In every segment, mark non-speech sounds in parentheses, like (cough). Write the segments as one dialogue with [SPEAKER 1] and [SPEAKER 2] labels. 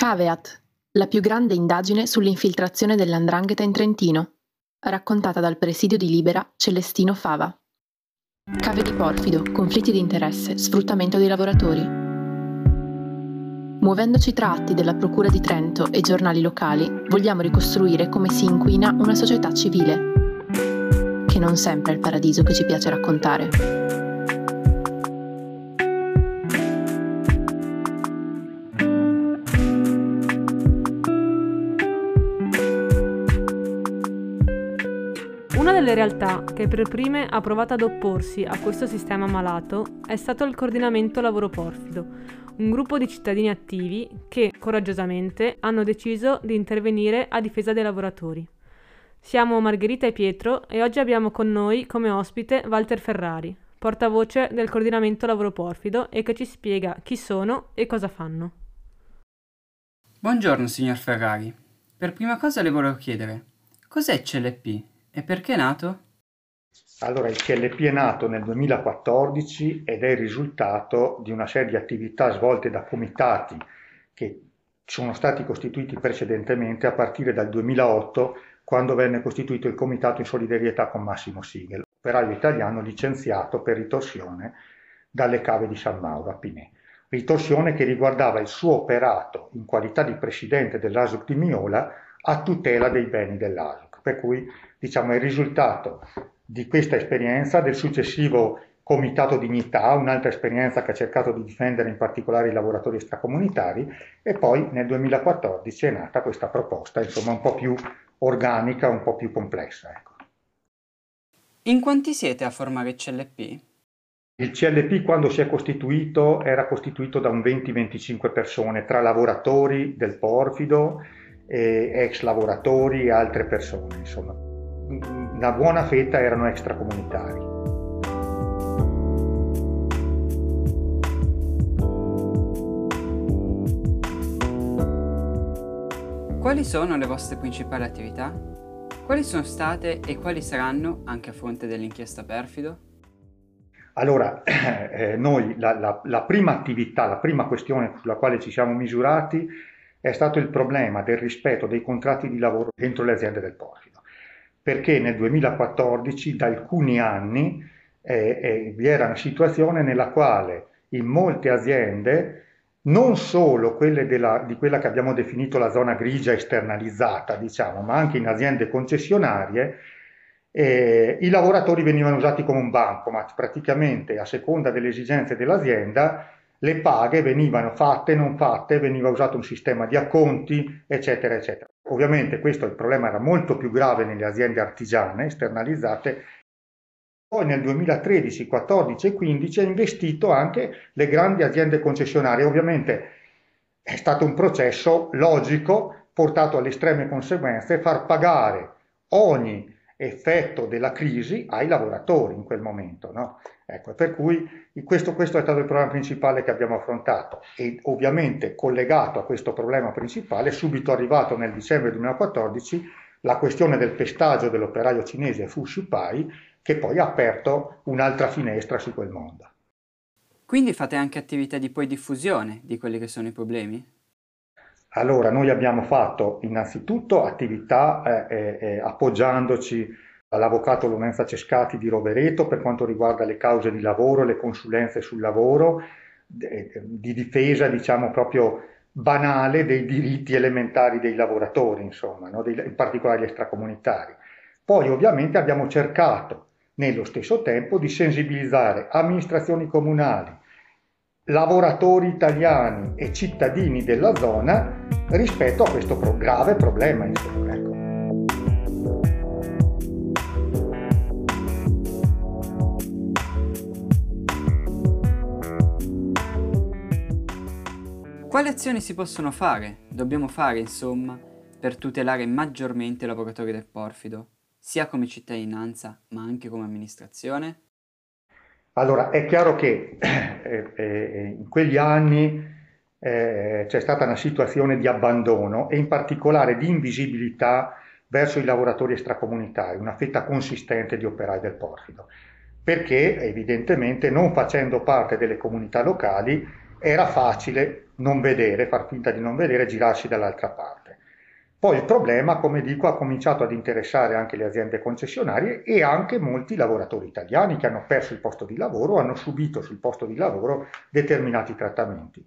[SPEAKER 1] Caveat, la più grande indagine sull'infiltrazione dell'andrangheta in Trentino, raccontata dal presidio di Libera Celestino Fava. Cave di porfido, conflitti di interesse, sfruttamento dei lavoratori. Muovendoci tra atti della Procura di Trento e giornali locali, vogliamo ricostruire come si inquina una società civile, che non sempre è il paradiso che ci piace raccontare.
[SPEAKER 2] Delle realtà che per prime ha provato ad opporsi a questo sistema malato è stato il Coordinamento Lavoro Porfido, un gruppo di cittadini attivi che, coraggiosamente, hanno deciso di intervenire a difesa dei lavoratori. Siamo Margherita e Pietro e oggi abbiamo con noi come ospite Walter Ferrari, portavoce del Coordinamento Lavoro Porfido e che ci spiega chi sono e cosa fanno.
[SPEAKER 3] Buongiorno signor Ferrari. Per prima cosa le volevo chiedere, cos'è CLP? E perché è nato?
[SPEAKER 4] Allora, il CLP è nato nel 2014 ed è il risultato di una serie di attività svolte da comitati che sono stati costituiti precedentemente a partire dal 2008 quando venne costituito il comitato in solidarietà con Massimo Sigel, operaio italiano licenziato per ritorsione dalle cave di San Mauro a Pinè. Ritorsione che riguardava il suo operato in qualità di presidente dell'ASUC di Miola a tutela dei beni dell'ASUC, per cui diciamo, è il risultato di questa esperienza, del successivo Comitato Dignità, un'altra esperienza che ha cercato di difendere in particolare i lavoratori extracomunitari e poi nel 2014 è nata questa proposta, insomma un po' più organica, un po' più complessa. Ecco.
[SPEAKER 3] In quanti siete a formare il CLP?
[SPEAKER 4] Il CLP quando si è costituito era costituito da un 20-25 persone, tra lavoratori del Porfido, ex lavoratori e altre persone, insomma una buona fetta erano extracomunitari.
[SPEAKER 3] Quali sono le vostre principali attività? Quali sono state e quali saranno anche a fronte dell'inchiesta perfido?
[SPEAKER 4] Allora, (clears throat) eh, noi la, la, la, prima attività, la prima questione sulla quale ci siamo misurati è stato il problema del rispetto dei contratti di lavoro dentro le aziende del porfido perché nel 2014 da alcuni anni eh, eh, vi era una situazione nella quale in molte aziende, non solo quelle della, di quella che abbiamo definito la zona grigia esternalizzata, diciamo, ma anche in aziende concessionarie, eh, i lavoratori venivano usati come un bancomat, praticamente a seconda delle esigenze dell'azienda le paghe venivano fatte, non fatte, veniva usato un sistema di acconti, eccetera, eccetera. Ovviamente questo il problema era molto più grave nelle aziende artigiane esternalizzate. Poi nel 2013, 14 e 15 ha investito anche le grandi aziende concessionarie. Ovviamente è stato un processo logico portato alle estreme conseguenze far pagare ogni effetto della crisi ai lavoratori in quel momento. No? Ecco, per cui questo, questo, è stato il problema principale che abbiamo affrontato e ovviamente collegato a questo problema principale, subito arrivato nel dicembre 2014, la questione del pestaggio dell'operaio cinese Fu Shupai, che poi ha aperto un'altra finestra su quel mondo.
[SPEAKER 3] Quindi fate anche attività di poi diffusione di quelli che sono i problemi?
[SPEAKER 4] Allora, noi abbiamo fatto innanzitutto attività eh, eh, eh appoggiandoci all'avvocato Lorenza Cescati di Rovereto per quanto riguarda le cause di lavoro, le consulenze sul lavoro, di difesa, diciamo proprio banale dei diritti elementari dei lavoratori, insomma, no? in particolare gli extracomunitari. Poi ovviamente abbiamo cercato nello stesso tempo di sensibilizzare amministrazioni comunali, lavoratori italiani e cittadini della zona rispetto a questo pro- grave problema. Insomma, ecco.
[SPEAKER 3] Quali azioni si possono fare, dobbiamo fare insomma, per tutelare maggiormente i lavoratori del porfido, sia come cittadinanza ma anche come amministrazione?
[SPEAKER 4] Allora, è chiaro che (clears throat) eh, eh, in quegli anni eh, c'è stata una situazione di abbandono e in particolare di invisibilità verso i lavoratori extracomunitari, una fetta consistente di operai del porfido, perché evidentemente non facendo parte delle comunità locali era facile non vedere, far finta di non vedere, girarsi dall'altra parte. Poi il problema, come dico, ha cominciato ad interessare anche le aziende concessionarie e anche molti lavoratori italiani che hanno perso il posto di lavoro, hanno subito sul posto di lavoro determinati trattamenti.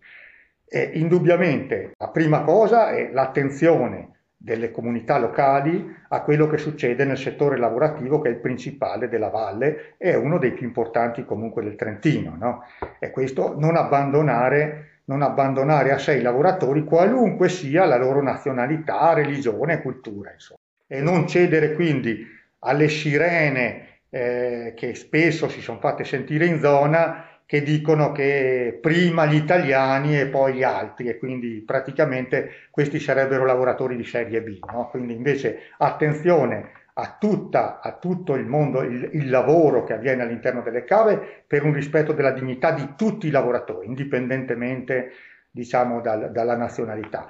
[SPEAKER 4] E indubbiamente la prima cosa è l'attenzione delle comunità locali a quello che succede nel settore lavorativo che è il principale della valle e uno dei più importanti comunque del Trentino. No? E questo non abbandonare, non abbandonare a sé i lavoratori qualunque sia la loro nazionalità, religione cultura. Insomma. E non cedere quindi alle sirene eh, che spesso si sono fatte sentire in zona che dicono che prima gli italiani e poi gli altri e quindi praticamente questi sarebbero lavoratori di serie B. No? Quindi invece attenzione a, tutta, a tutto il mondo, il, il, lavoro che avviene all'interno delle cave per un rispetto della dignità di tutti i lavoratori, indipendentemente diciamo dal, dalla nazionalità.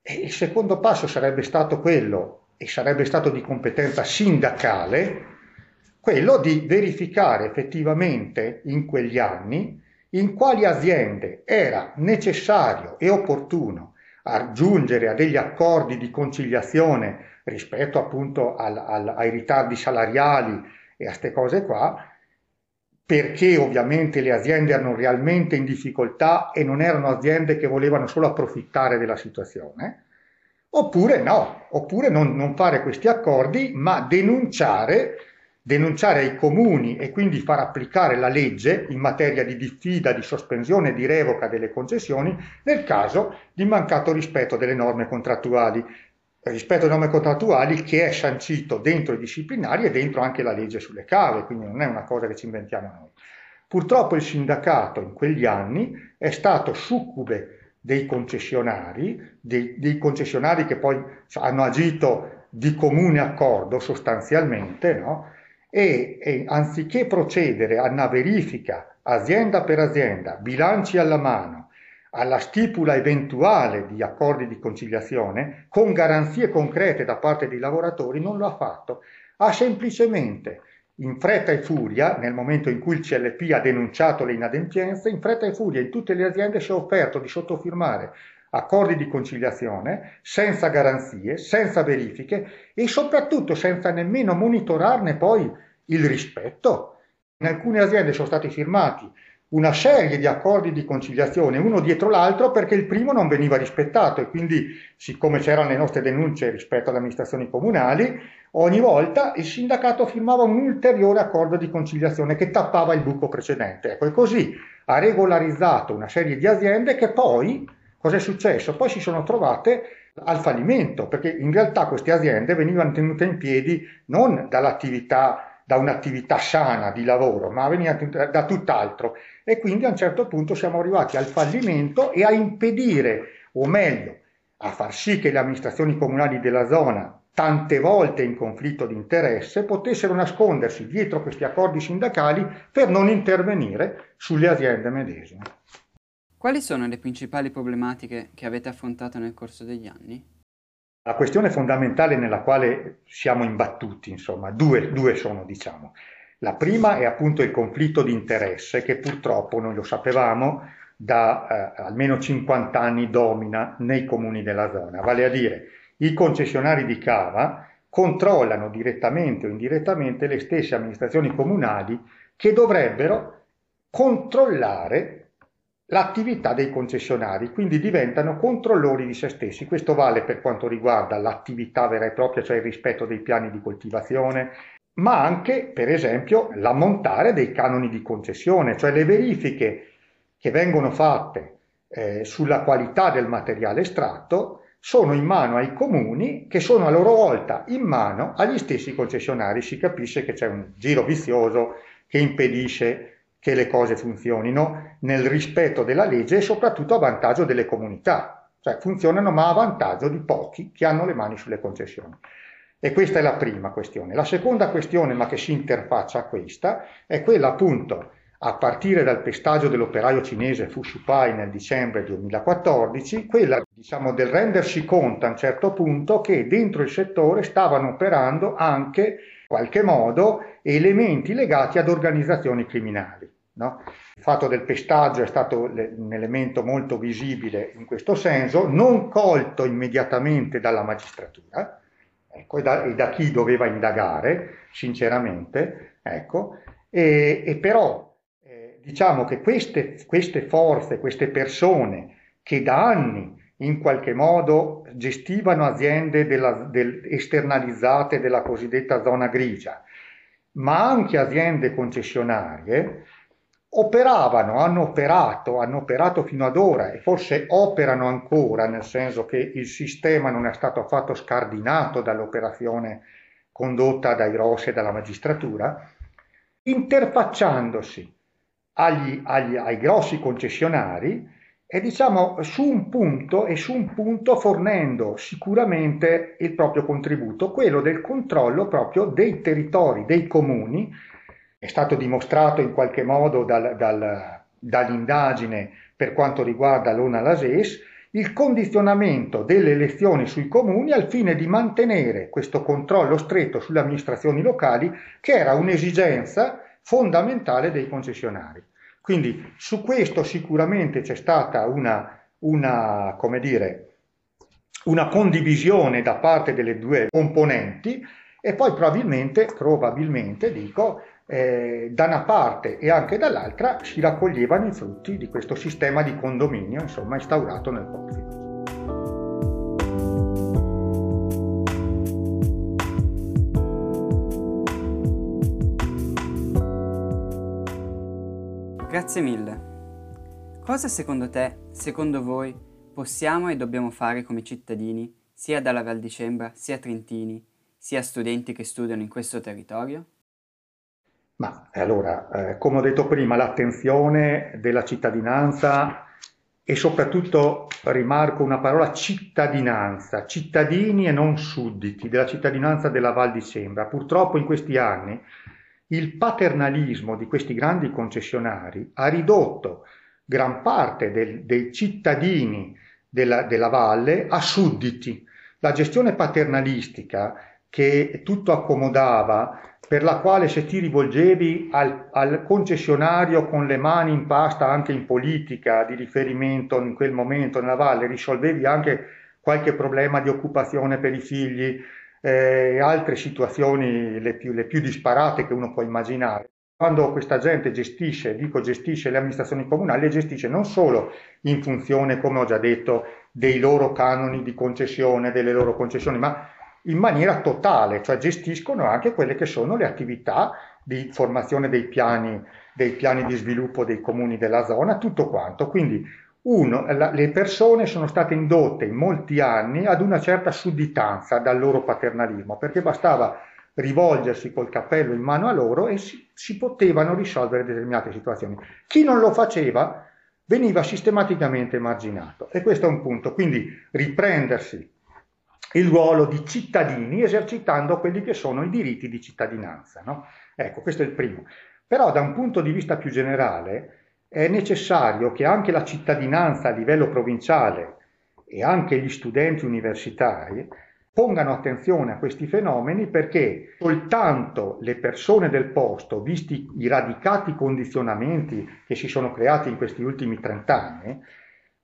[SPEAKER 4] E il secondo passo sarebbe stato quello, e sarebbe stato di competenza sindacale, quello di verificare effettivamente in quegli anni in quali aziende era necessario e opportuno aggiungere a degli accordi di conciliazione rispetto appunto al, al, ai ritardi salariali e a queste cose qua, perché ovviamente le aziende erano realmente in difficoltà e non erano aziende che volevano solo approfittare della situazione, oppure no, oppure non, non fare questi accordi, ma denunciare denunciare ai comuni e quindi far applicare la legge in materia di diffida, di sospensione di revoca delle concessioni nel caso di mancato rispetto delle norme contrattuali. Rispetto alle norme contrattuali che è sancito dentro i disciplinari e dentro anche la legge sulle cave, quindi non è una cosa che ci inventiamo noi. Purtroppo il sindacato in quegli anni è stato succube dei concessionari, dei, dei concessionari che poi hanno agito di comune accordo sostanzialmente, no? e, e anziché procedere a una verifica azienda per azienda, bilanci alla mano, alla stipula eventuale di accordi di conciliazione, con garanzie concrete da parte dei lavoratori, non lo ha fatto. Ha semplicemente, in fretta e furia, nel momento in cui il CLP ha denunciato le inadempienze, in fretta e furia in tutte le aziende si è offerto di sottofirmare accordi di conciliazione senza garanzie, senza verifiche e soprattutto senza nemmeno monitorarne poi il rispetto. In alcune aziende sono stati firmati una serie di accordi di conciliazione uno dietro l'altro perché il primo non veniva rispettato e quindi siccome c'erano le nostre denunce rispetto alle amministrazioni comunali ogni volta il sindacato firmava un ulteriore accordo di conciliazione che tappava il buco precedente ecco e così ha regolarizzato una serie di aziende che poi cosa è successo? Poi si sono trovate al fallimento perché in realtà queste aziende venivano tenute in piedi non dall'attività da un'attività sana di lavoro, ma veniva da tutt'altro. E quindi a un certo punto siamo arrivati al fallimento e a impedire, o meglio, a far sì che le amministrazioni comunali della zona, tante volte in conflitto di interesse, potessero nascondersi dietro questi accordi sindacali per non intervenire sulle aziende medesime.
[SPEAKER 3] Quali sono le principali problematiche che avete affrontato nel corso degli anni?
[SPEAKER 4] La questione fondamentale nella quale siamo imbattuti, insomma, due, due sono, diciamo. La prima è appunto il conflitto di interesse che purtroppo, noi lo sapevamo, da eh, almeno 50 anni domina nei comuni della zona, vale a dire i concessionari di cava controllano direttamente o indirettamente le stesse amministrazioni comunali che dovrebbero controllare l'attività dei concessionari, quindi diventano controllori di se stessi. Questo vale per quanto riguarda l'attività vera e propria, cioè il rispetto dei piani di coltivazione, ma anche, per esempio, l'ammontare dei canoni di concessione, cioè le verifiche che vengono fatte eh, sulla qualità del materiale estratto sono in mano ai comuni che sono a loro volta in mano agli stessi concessionari. Si capisce che c'è un giro vizioso che impedisce che le cose funzionino nel rispetto della legge e soprattutto a vantaggio delle comunità, cioè funzionano ma a vantaggio di pochi che hanno le mani sulle concessioni. E questa è la prima questione. La seconda questione, ma che si interfaccia a questa, è quella appunto a partire dal pestaggio dell'operaio cinese Fu Shupai nel dicembre 2014, quella diciamo del rendersi conto a un certo punto che dentro il settore stavano operando anche in qualche modo elementi legati ad organizzazioni criminali No? Il fatto del pestaggio è stato un elemento molto visibile in questo senso, non colto immediatamente dalla magistratura ecco, e, da, e, da, chi doveva indagare, sinceramente, ecco, e, e però eh, diciamo che queste, queste forze, queste persone che da anni in qualche modo gestivano aziende della, del, esternalizzate della cosiddetta zona grigia, ma anche aziende concessionarie, operavano, hanno operato, hanno operato fino ad ora e forse operano ancora, nel senso che il sistema non è stato affatto scardinato dall'operazione condotta dai Rossi e dalla magistratura, interfacciandosi agli, agli, ai grossi concessionari e diciamo su un punto e su un punto fornendo sicuramente il proprio contributo, quello del controllo proprio dei territori, dei comuni. È stato dimostrato in qualche modo dal, dal, dall'indagine per quanto riguarda l'ONA Lases il condizionamento delle elezioni sui comuni al fine di mantenere questo controllo stretto sulle amministrazioni locali che era un'esigenza fondamentale dei concessionari. Quindi su questo sicuramente c'è stata una, una, dire, una condivisione da parte delle due componenti e poi probabilmente, probabilmente dico, eh, da una parte e anche dall'altra si raccoglievano i frutti di questo sistema di condominio insomma instaurato nel Porfido.
[SPEAKER 3] Grazie mille. Cosa secondo te, secondo voi, possiamo e dobbiamo fare come cittadini, sia dalla Val di Cembra, sia trentini, sia studenti che studiano in questo territorio?
[SPEAKER 4] Ma allora, eh, come ho detto prima, l'attenzione della cittadinanza e soprattutto rimarco una parola cittadinanza, cittadini e non sudditi della cittadinanza della Val di Cembra. Purtroppo in questi anni il paternalismo di questi grandi concessionari ha ridotto gran parte del, dei cittadini della, della valle a sudditi. La gestione paternalistica che tutto accomodava, per la quale se ti rivolgevi al, al, concessionario con le mani in pasta anche in politica di riferimento in quel momento nella valle, risolvevi anche qualche problema di occupazione per i figli, e altre situazioni le più, le più disparate che uno può immaginare. Quando questa gente gestisce, dico gestisce le amministrazioni comunali, le gestisce non solo in funzione, come ho già detto, dei loro canoni di concessione, delle loro concessioni, ma in maniera totale, cioè gestiscono anche quelle che sono le attività di formazione dei piani, dei piani di sviluppo dei comuni della zona, tutto quanto. Quindi uno, la, le persone sono state indotte in molti anni ad una certa sudditanza dal loro paternalismo, perché bastava rivolgersi col cappello in mano a loro e si, si potevano risolvere determinate situazioni. Chi non lo faceva veniva sistematicamente marginato e questo è un punto. Quindi riprendersi il ruolo di cittadini esercitando quelli che sono i diritti di cittadinanza. No? Ecco, questo è il primo. Però da un punto di vista più generale, è necessario che anche la cittadinanza a livello provinciale e anche gli studenti universitari pongano attenzione a questi fenomeni perché soltanto le persone del posto, visti i radicati condizionamenti che si sono creati in questi ultimi trent'anni,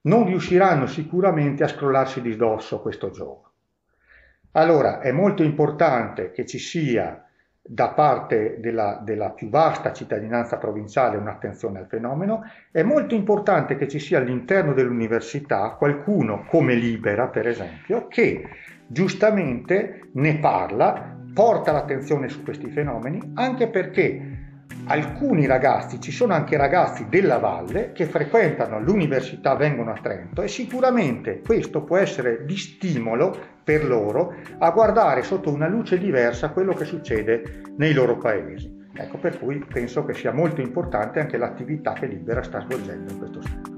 [SPEAKER 4] non riusciranno sicuramente a scrollarsi di dosso questo gioco. Allora è molto importante che ci sia da parte della, della, più vasta cittadinanza provinciale un'attenzione al fenomeno, è molto importante che ci sia all'interno dell'università qualcuno come Libera, per esempio, che giustamente ne parla, porta l'attenzione su questi fenomeni, anche perché alcuni ragazzi, ci sono anche ragazzi della valle che frequentano l'università, vengono a Trento e sicuramente questo può essere di stimolo per loro a guardare sotto una luce diversa quello che succede nei loro paesi. Ecco per cui penso che sia molto importante anche l'attività che Libera sta svolgendo in questo senso.